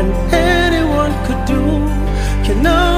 than anyone could do. Another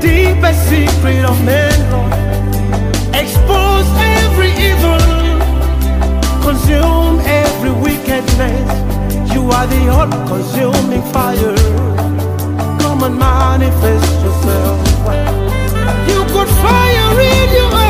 deepest secret of men, Lord. Expose every evil, consume every wickedness. You are the all consuming fire. Come and manifest yourself. You got fire in your eyes.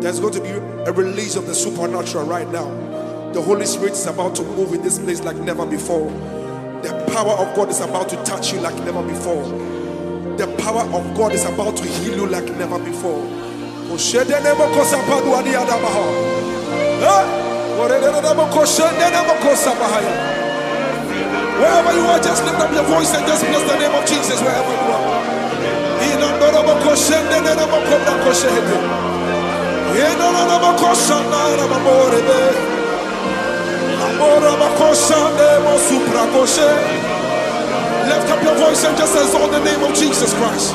There's going to be a release of the supernatural right now. The Holy Spirit is about to move in this place like never before. The power of God is about to touch you like never before. The power of God is about to heal you like never before. Wherever you are, just lift up your voice and just bless the name of Jesus wherever you are. Lift up your voice and just exalt the name of Jesus Christ.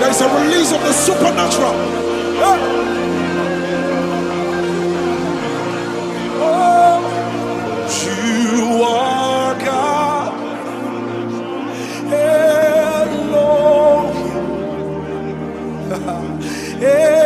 There is a release of the supernatural. Oh, you are God. Elohim.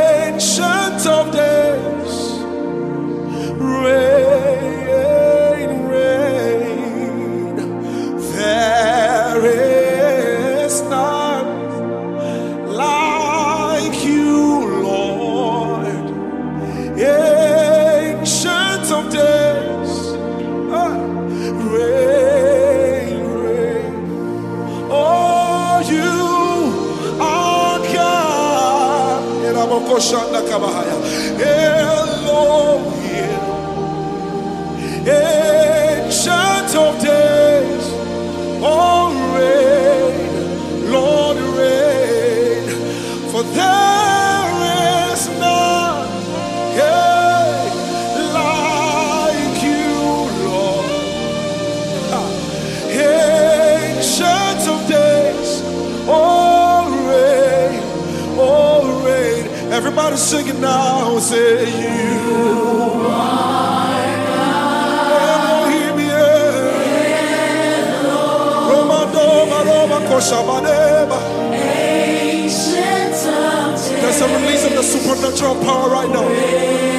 Eramokoshanda kabahaya. Eh, Everybody sing it now, say you. Elohim, yeah. Roma, doma, roma, koshabadeba. There's a release of the supernatural power right now.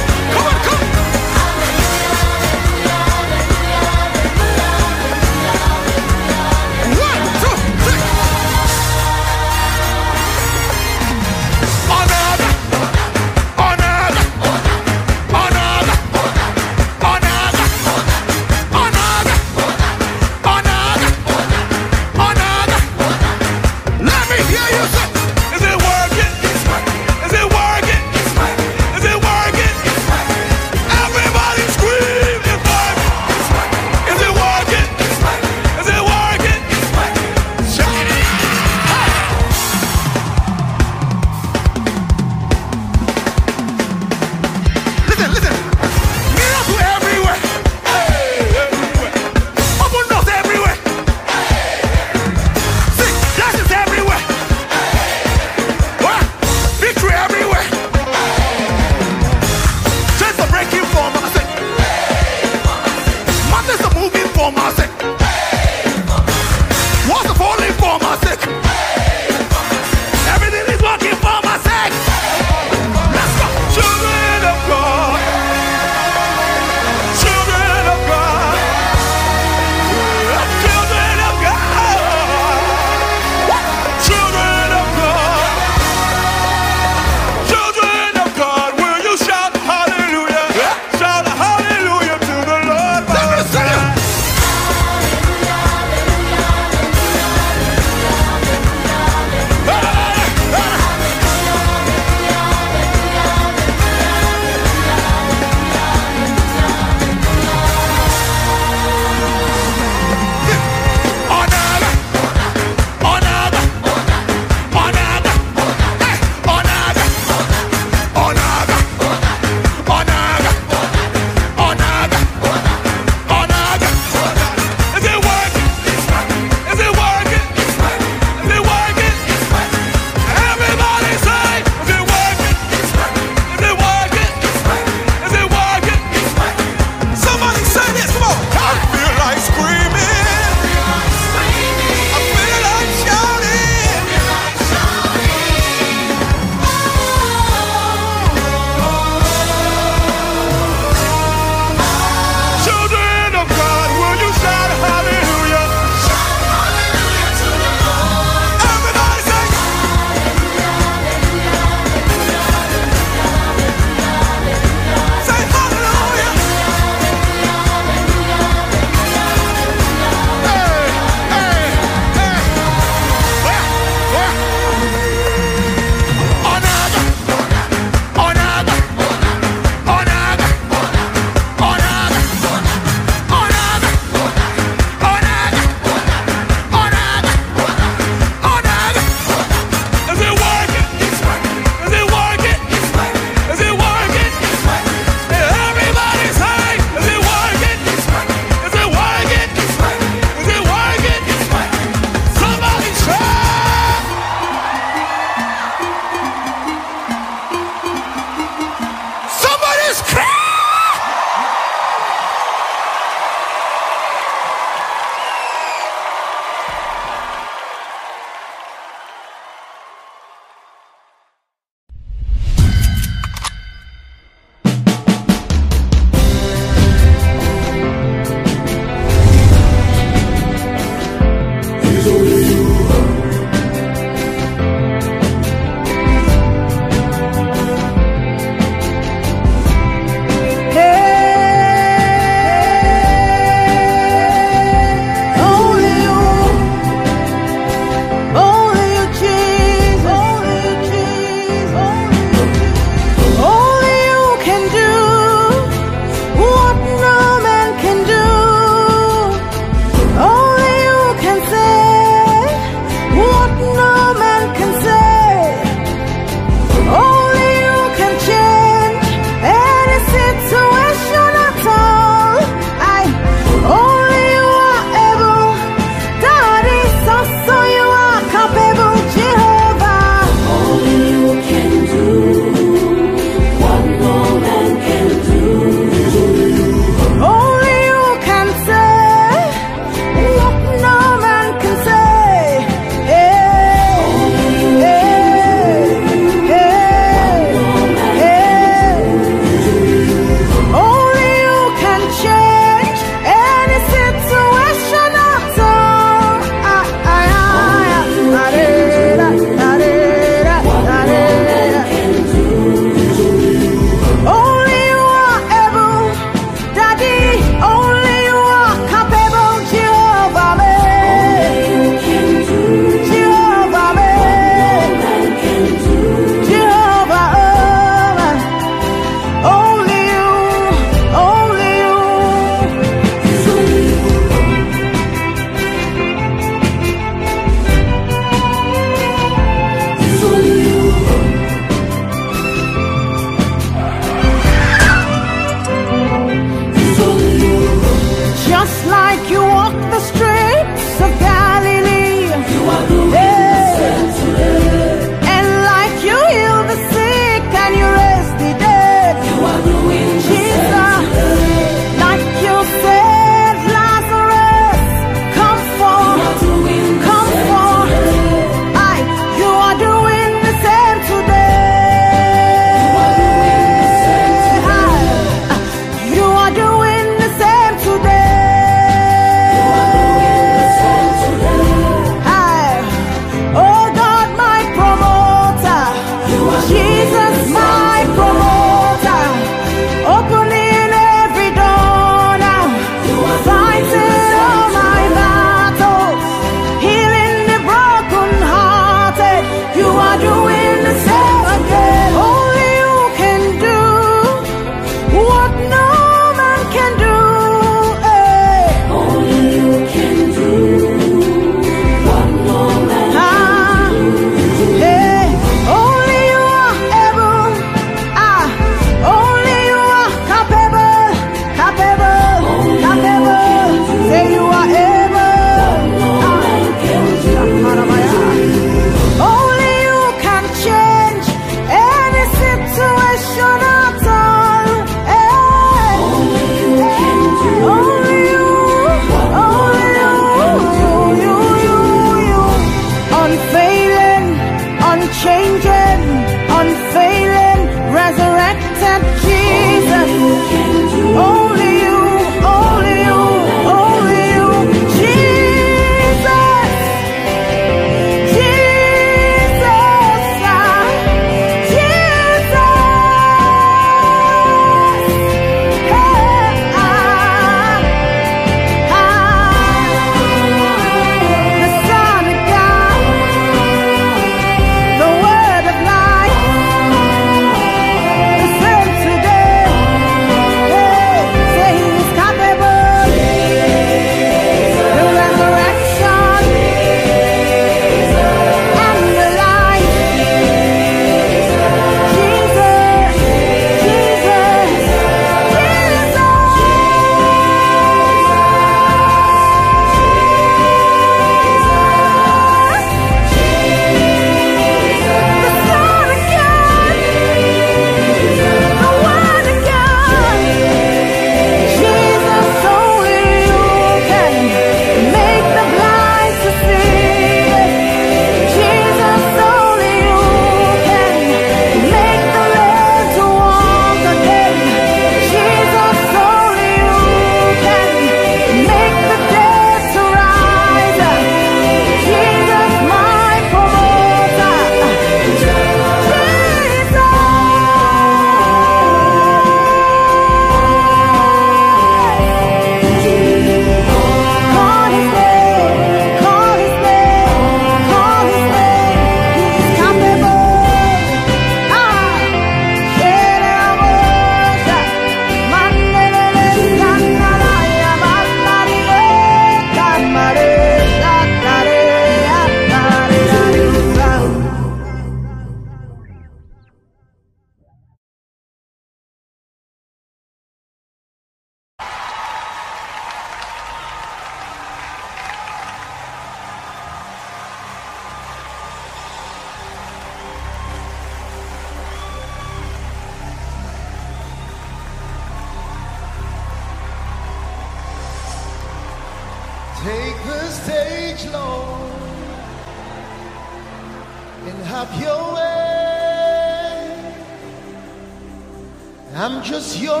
I'm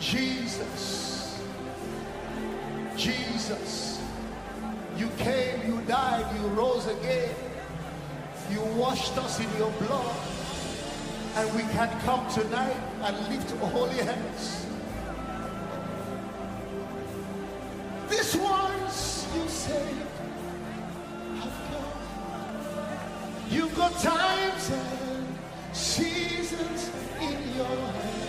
Jesus. Jesus. You came, you died, you rose again. You washed us in your blood. And we can come tonight and lift holy hands. This once you say have come. You've got times seasons in your hands.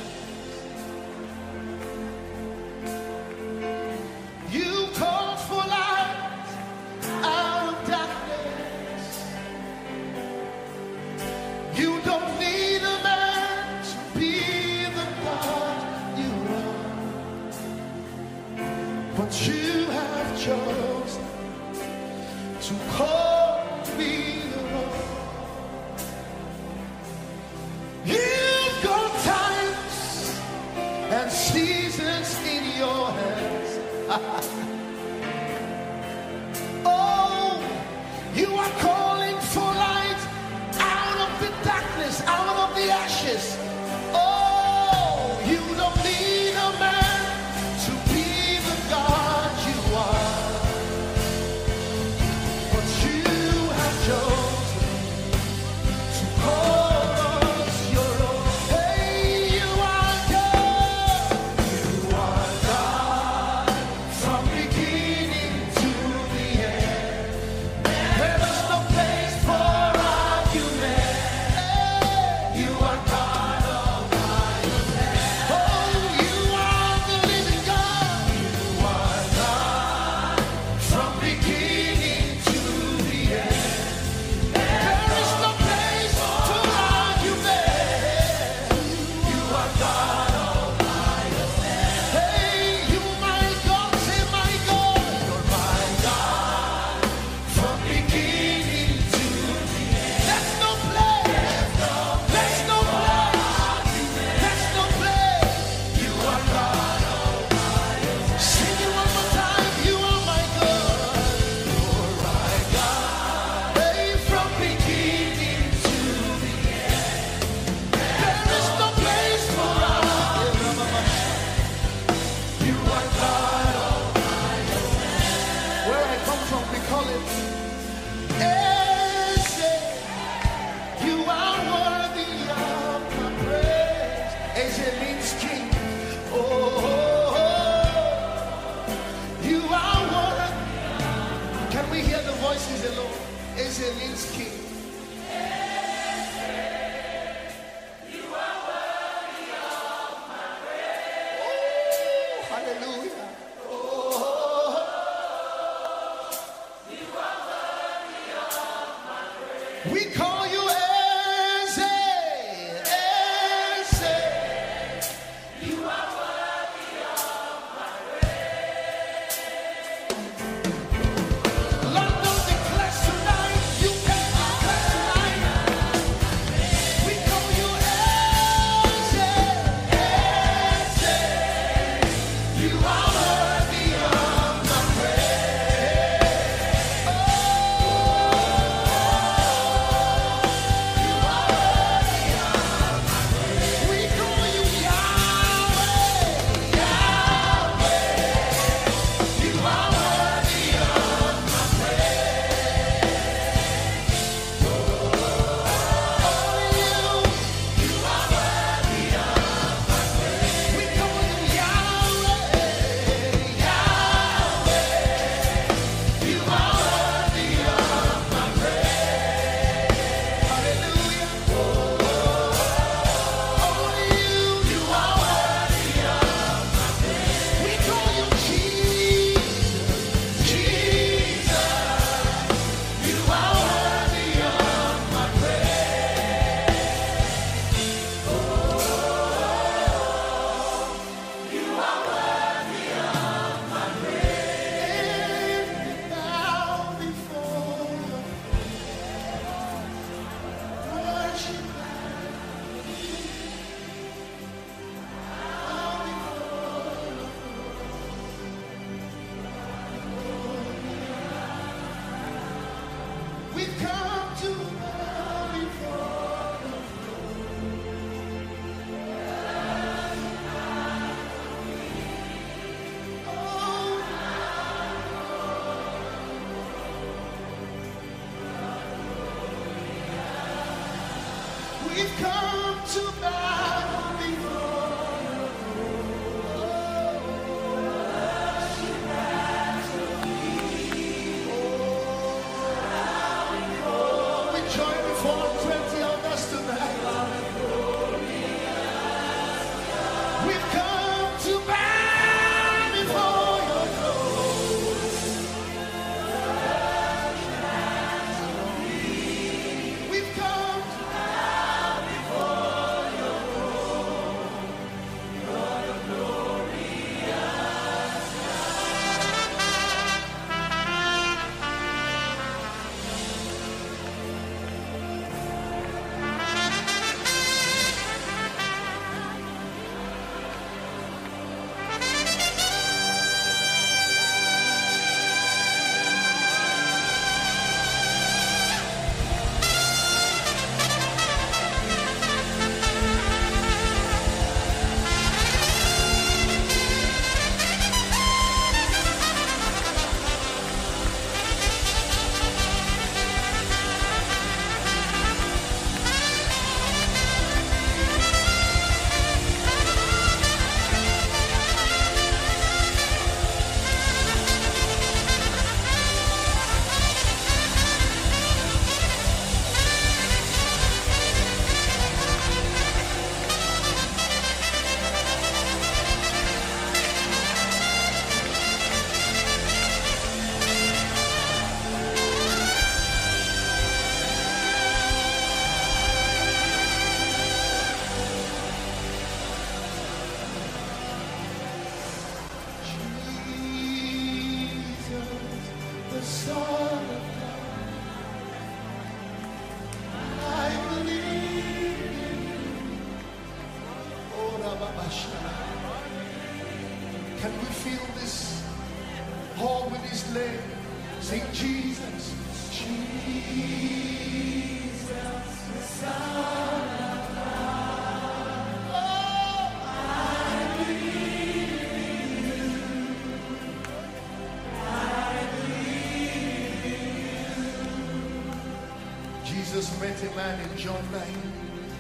John 9,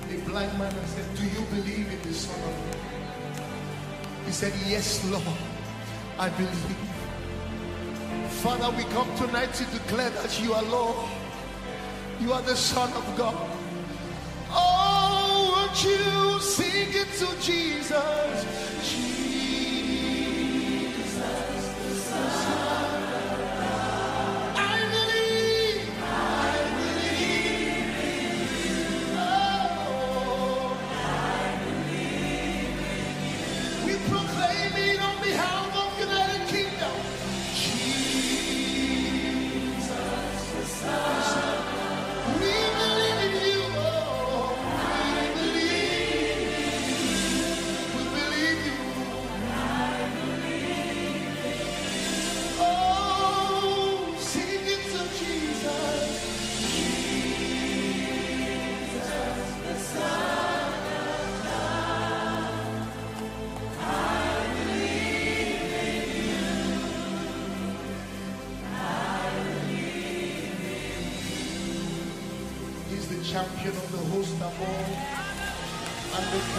a blind man and said, Do you believe in the Son of God? He said, Yes, Lord, I believe. Father, we come tonight to declare that you are Lord. You are the Son of God. Oh, won't you sing it to Jesus?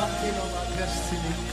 nothing of our destiny.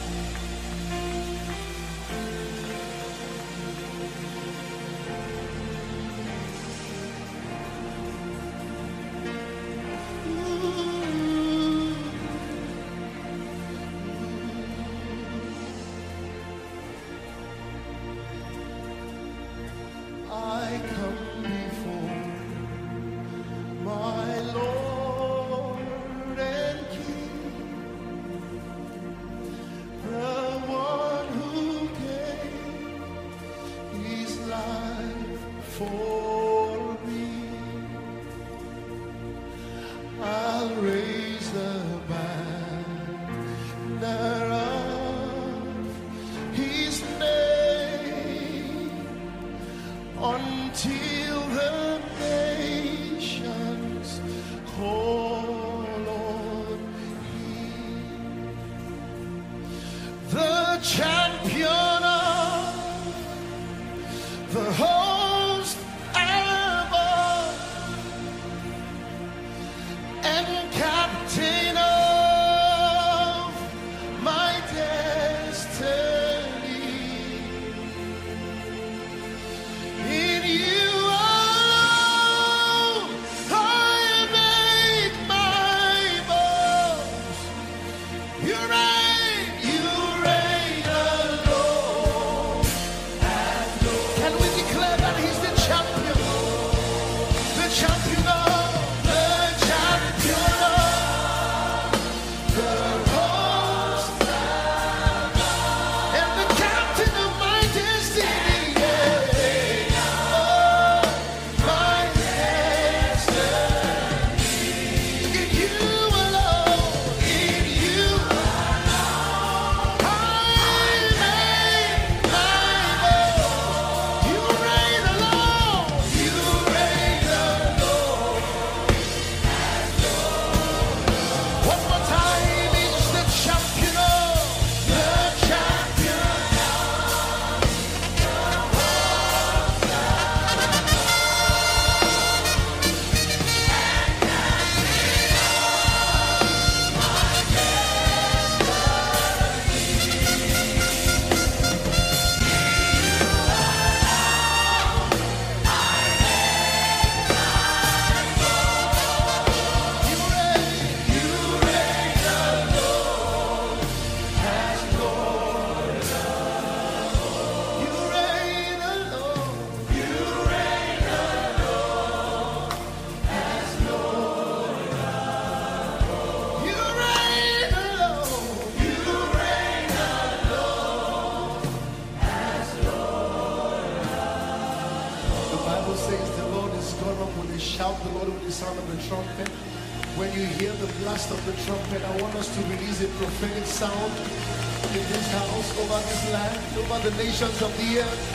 over the nations of the earth.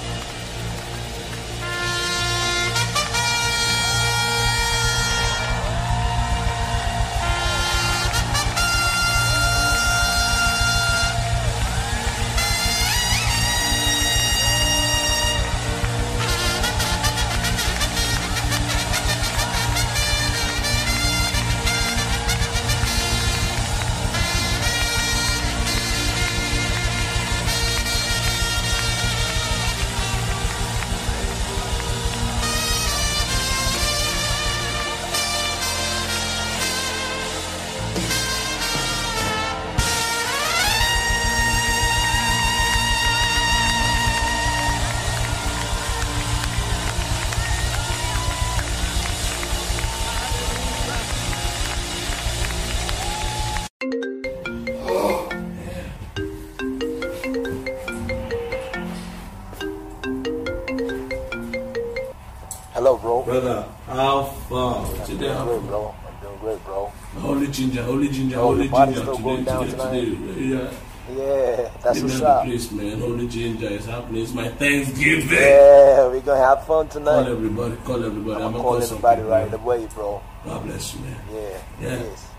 man. holy ginger is happening. It's my Thanksgiving. Yeah, we're gonna have fun tonight. Call everybody. Call everybody. I'm, I'm gonna call, call everybody right away, bro. God bless you, man. Yeah. Yeah. Yes.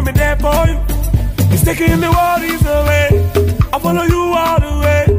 coming there for you. He's taking the worries away. I follow you all the way.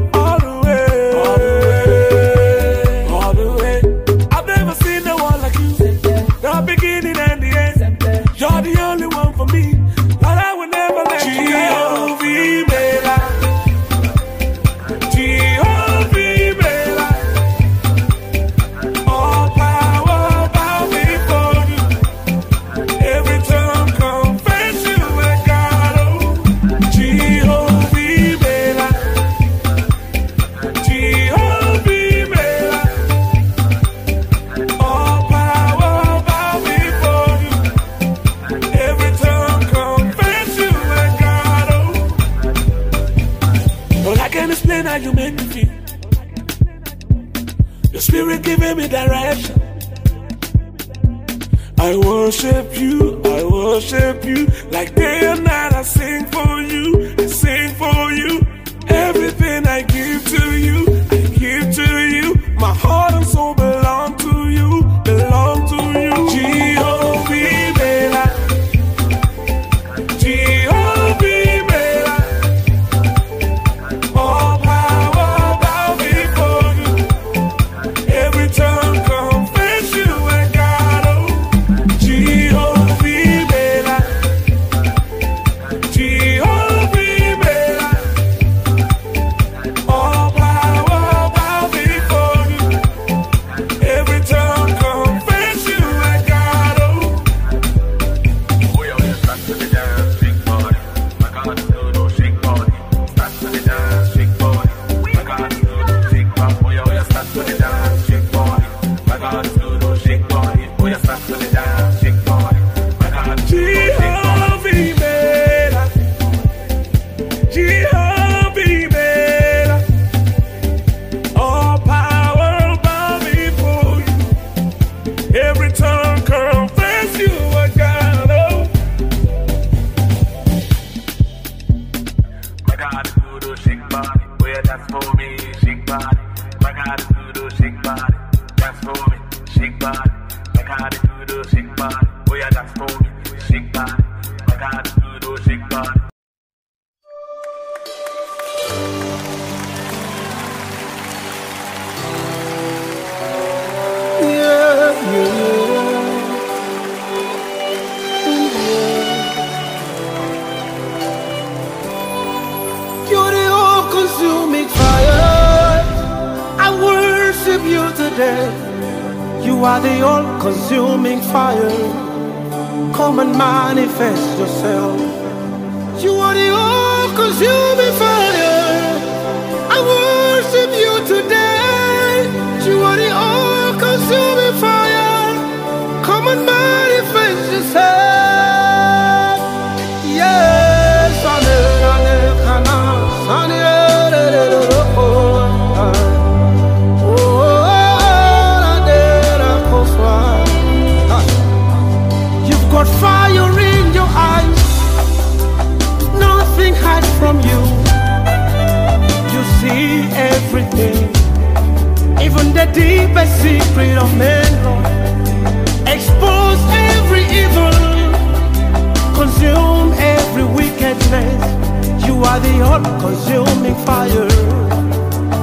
by the all-consuming fire.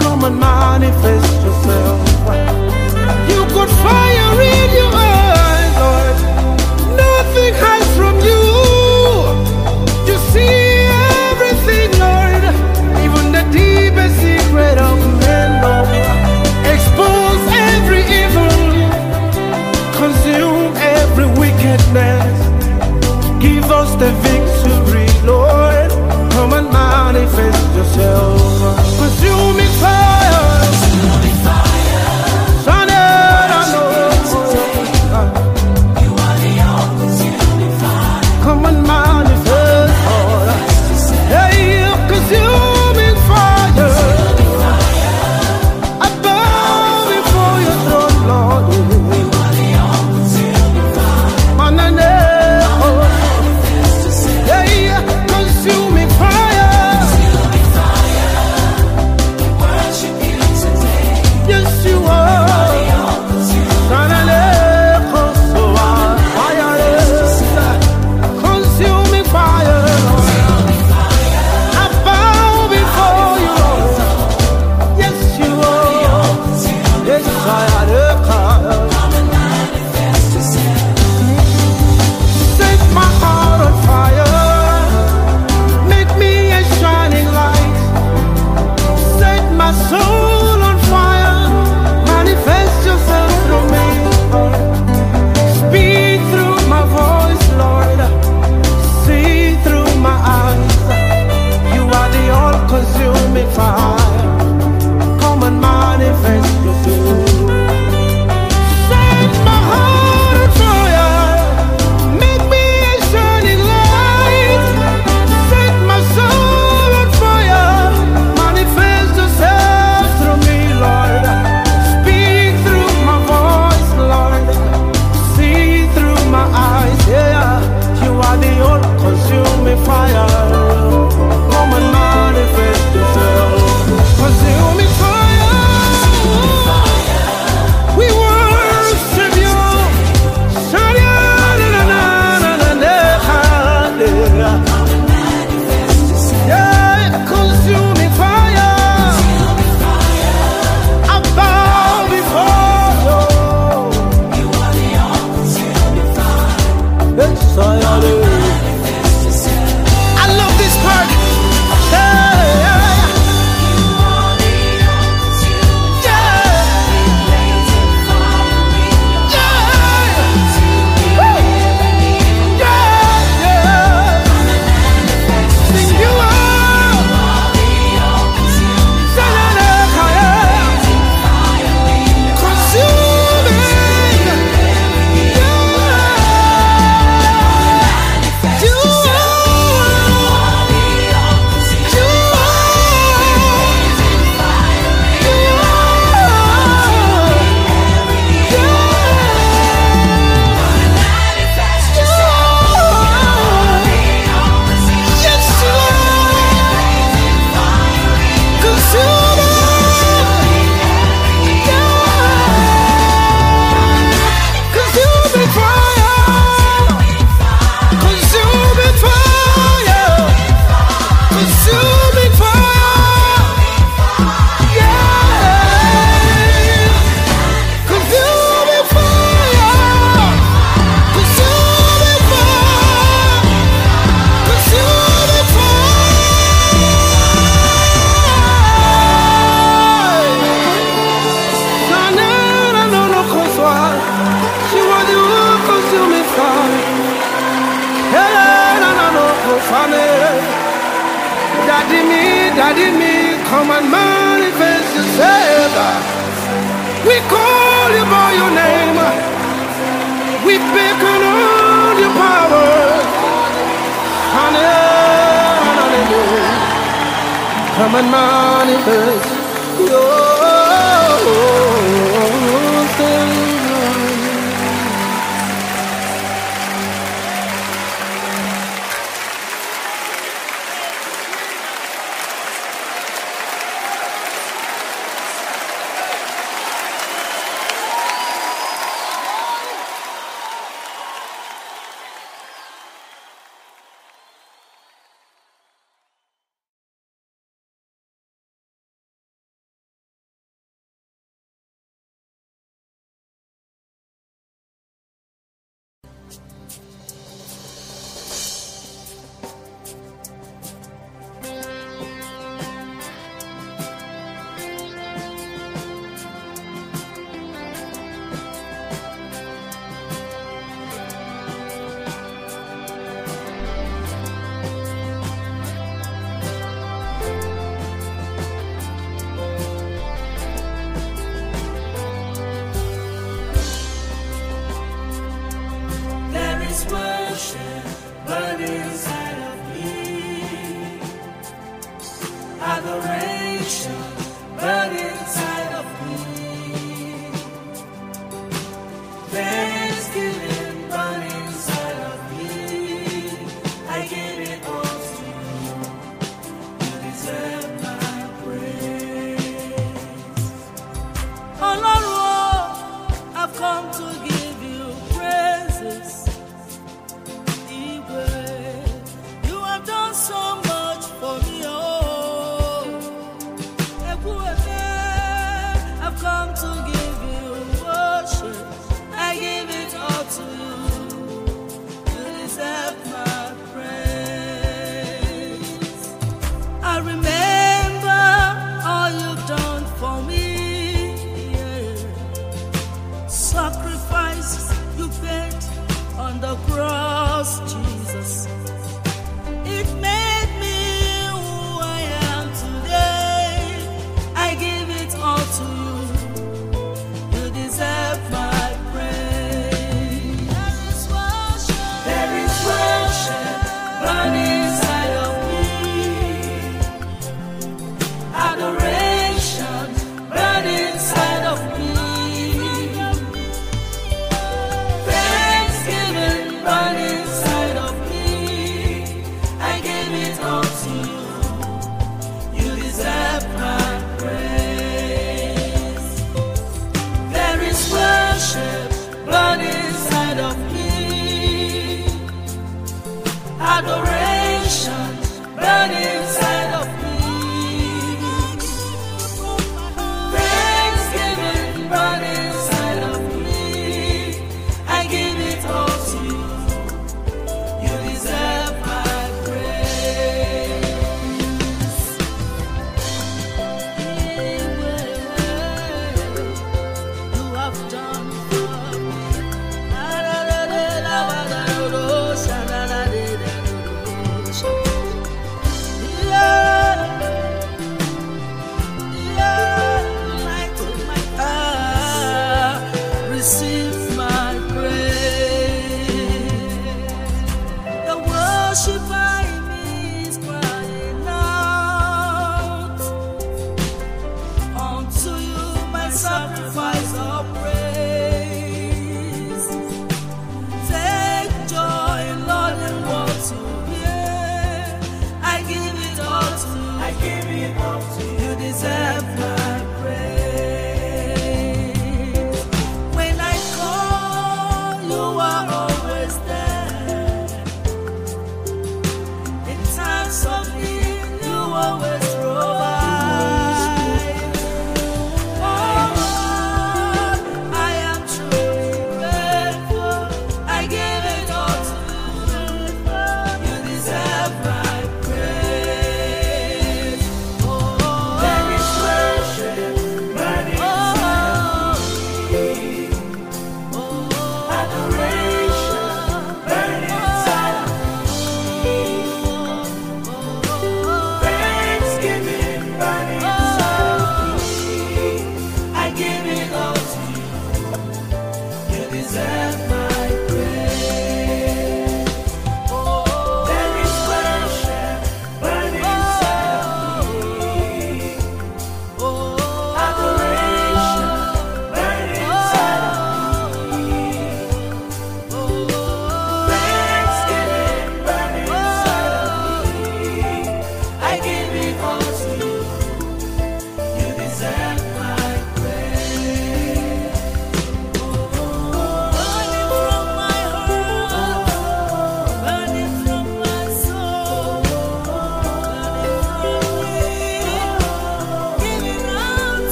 Come and manifest yourself. Manifest yourself.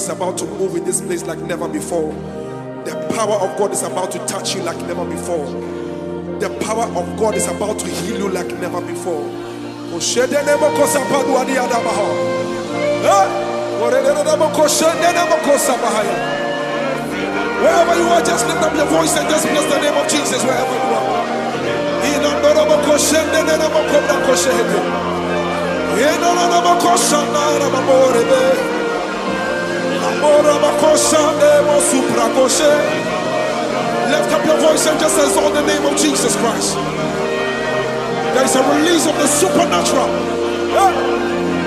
Is about to move in this place like never before. The power of God is about to touch you like never before. The power of God is about to heal you like never before. Wherever you are, just lift up your voice and just bless the name of Jesus wherever you are. Lift up your voice and just exalt the name of Jesus Christ. There is a release of the supernatural. Yeah.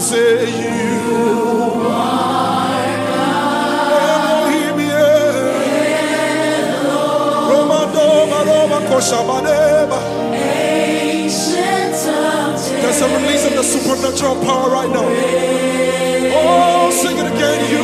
Now, say you are Elohim, yeah. Roma, Doma, Roma, Koshabaneba. There's a release of the supernatural power right now. Oh, sing it again. You.